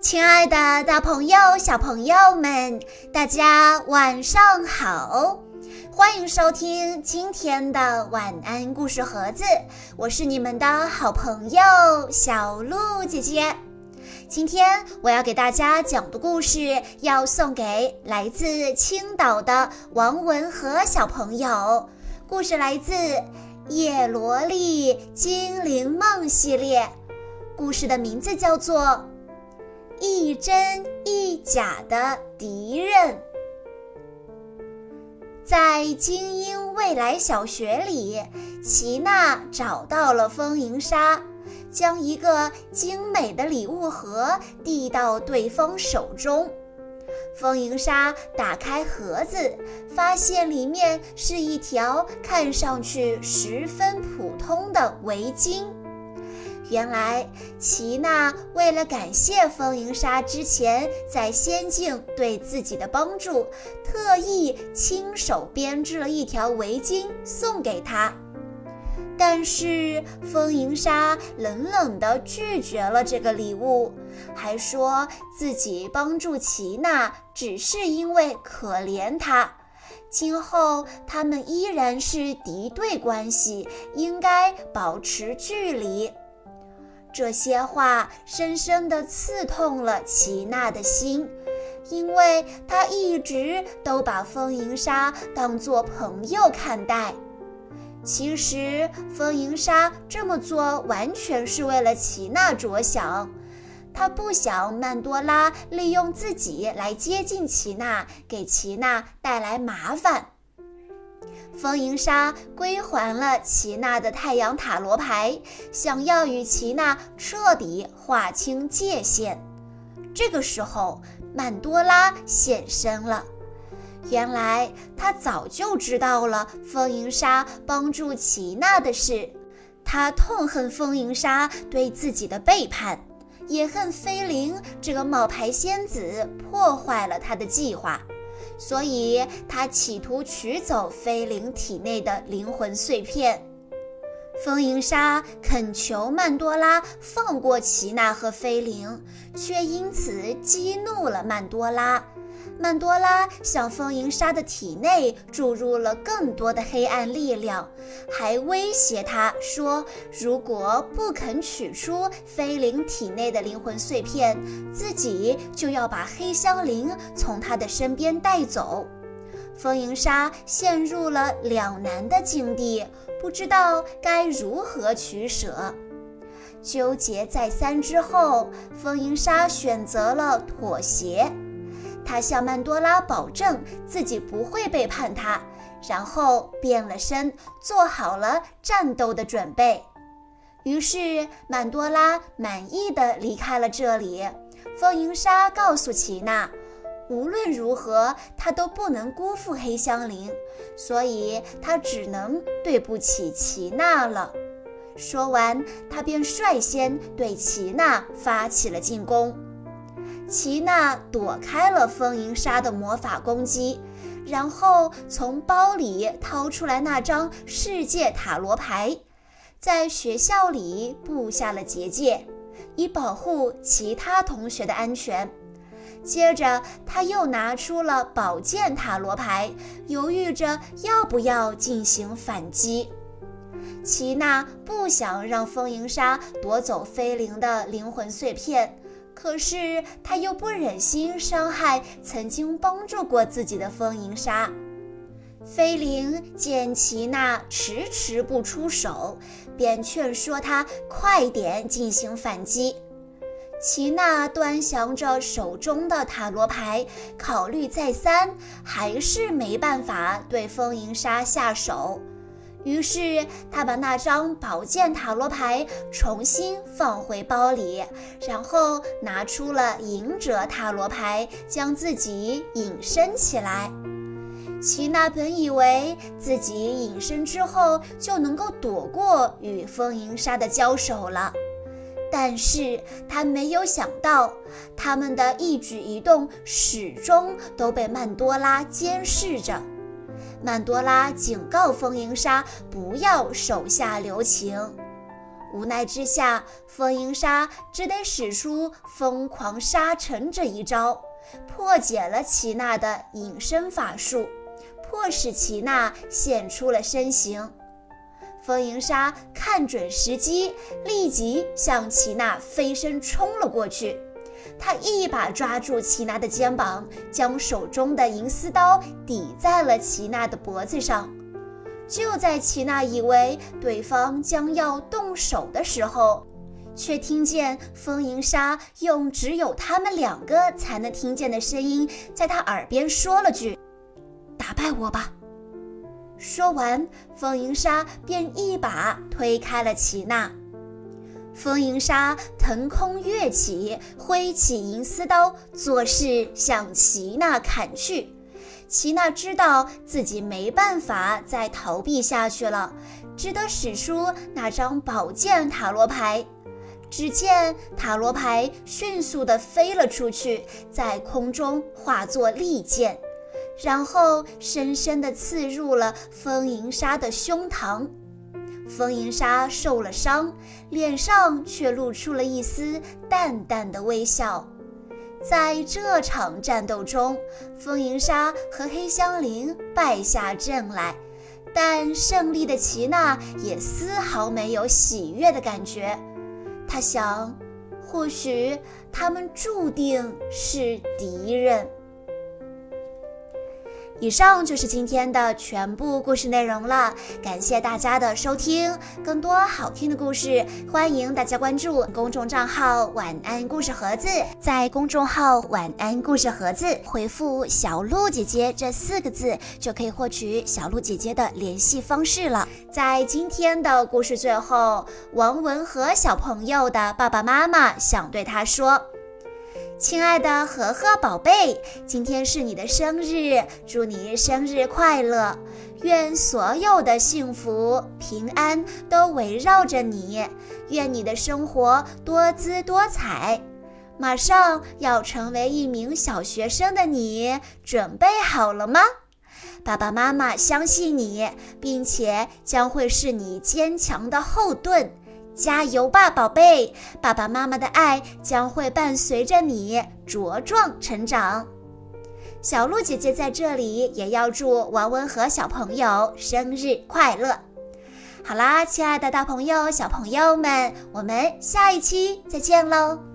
亲爱的，大朋友、小朋友们，大家晚上好！欢迎收听今天的晚安故事盒子，我是你们的好朋友小鹿姐姐。今天我要给大家讲的故事，要送给来自青岛的王文和小朋友。故事来自《叶罗丽精灵梦》系列，故事的名字叫做。一真一假的敌人，在精英未来小学里，齐娜找到了风银沙，将一个精美的礼物盒递到对方手中。风银沙打开盒子，发现里面是一条看上去十分普通的围巾。原来，齐娜为了感谢风银沙之前在仙境对自己的帮助，特意亲手编织了一条围巾送给他。但是，风银沙冷冷地拒绝了这个礼物，还说自己帮助齐娜只是因为可怜她，今后他们依然是敌对关系，应该保持距离。这些话深深地刺痛了齐娜的心，因为她一直都把风银沙当作朋友看待。其实，风银沙这么做完全是为了齐娜着想，他不想曼多拉利用自己来接近齐娜，给齐娜带来麻烦。风银沙归还了齐娜的太阳塔罗牌，想要与齐娜彻底划清界限。这个时候，曼多拉现身了。原来他早就知道了风银沙帮助齐娜的事，他痛恨风银沙对自己的背叛，也恨菲灵这个冒牌仙子破坏了他的计划。所以，他企图取走菲灵体内的灵魂碎片。风银沙恳求曼多拉放过齐娜和菲灵，却因此激怒了曼多拉。曼多拉向风银沙的体内注入了更多的黑暗力量，还威胁他说：“如果不肯取出菲灵体内的灵魂碎片，自己就要把黑香菱从他的身边带走。”风银沙陷入了两难的境地，不知道该如何取舍。纠结再三之后，风银沙选择了妥协。他向曼多拉保证自己不会背叛他，然后变了身，做好了战斗的准备。于是曼多拉满意的离开了这里。风银沙告诉齐娜，无论如何，他都不能辜负黑香菱，所以他只能对不起齐娜了。说完，他便率先对齐娜发起了进攻。齐娜躲开了风银沙的魔法攻击，然后从包里掏出来那张世界塔罗牌，在学校里布下了结界，以保护其他同学的安全。接着，他又拿出了宝剑塔罗牌，犹豫着要不要进行反击。齐娜不想让风银沙夺走菲灵的灵魂碎片。可是他又不忍心伤害曾经帮助过自己的风银沙。菲灵见齐娜迟迟不出手，便劝说她快点进行反击。齐娜端详着手中的塔罗牌，考虑再三，还是没办法对风银沙下手。于是，他把那张宝剑塔罗牌重新放回包里，然后拿出了隐者塔罗牌，将自己隐身起来。齐娜本以为自己隐身之后就能够躲过与风银沙的交手了，但是他没有想到，他们的一举一动始终都被曼多拉监视着。曼多拉警告风银沙不要手下留情。无奈之下，风音沙只得使出疯狂沙尘这一招，破解了齐娜的隐身法术，迫使齐娜现出了身形。风银沙看准时机，立即向齐娜飞身冲了过去。他一把抓住齐娜的肩膀，将手中的银丝刀抵在了齐娜的脖子上。就在齐娜以为对方将要动手的时候，却听见风银沙用只有他们两个才能听见的声音，在他耳边说了句：“打败我吧。”说完，风银沙便一把推开了齐娜。风银沙腾空跃起，挥起银丝刀，作势向齐娜砍去。齐娜知道自己没办法再逃避下去了，只得使出那张宝剑塔罗牌。只见塔罗牌迅速地飞了出去，在空中化作利剑。然后深深地刺入了风银沙的胸膛，风银沙受了伤，脸上却露出了一丝淡淡的微笑。在这场战斗中，风银沙和黑香菱败下阵来，但胜利的齐娜也丝毫没有喜悦的感觉。她想，或许他们注定是敌人。以上就是今天的全部故事内容了，感谢大家的收听。更多好听的故事，欢迎大家关注公众账号“晚安故事盒子”。在公众号“晚安故事盒子”回复“小鹿姐姐”这四个字，就可以获取小鹿姐姐的联系方式了。在今天的故事最后，王文和小朋友的爸爸妈妈想对他说。亲爱的和和宝贝，今天是你的生日，祝你生日快乐！愿所有的幸福、平安都围绕着你，愿你的生活多姿多彩。马上要成为一名小学生的你，准备好了吗？爸爸妈妈相信你，并且将会是你坚强的后盾。加油吧，宝贝！爸爸妈妈的爱将会伴随着你茁壮成长。小鹿姐姐在这里也要祝王文和小朋友生日快乐。好啦，亲爱的大朋友、小朋友们，我们下一期再见喽！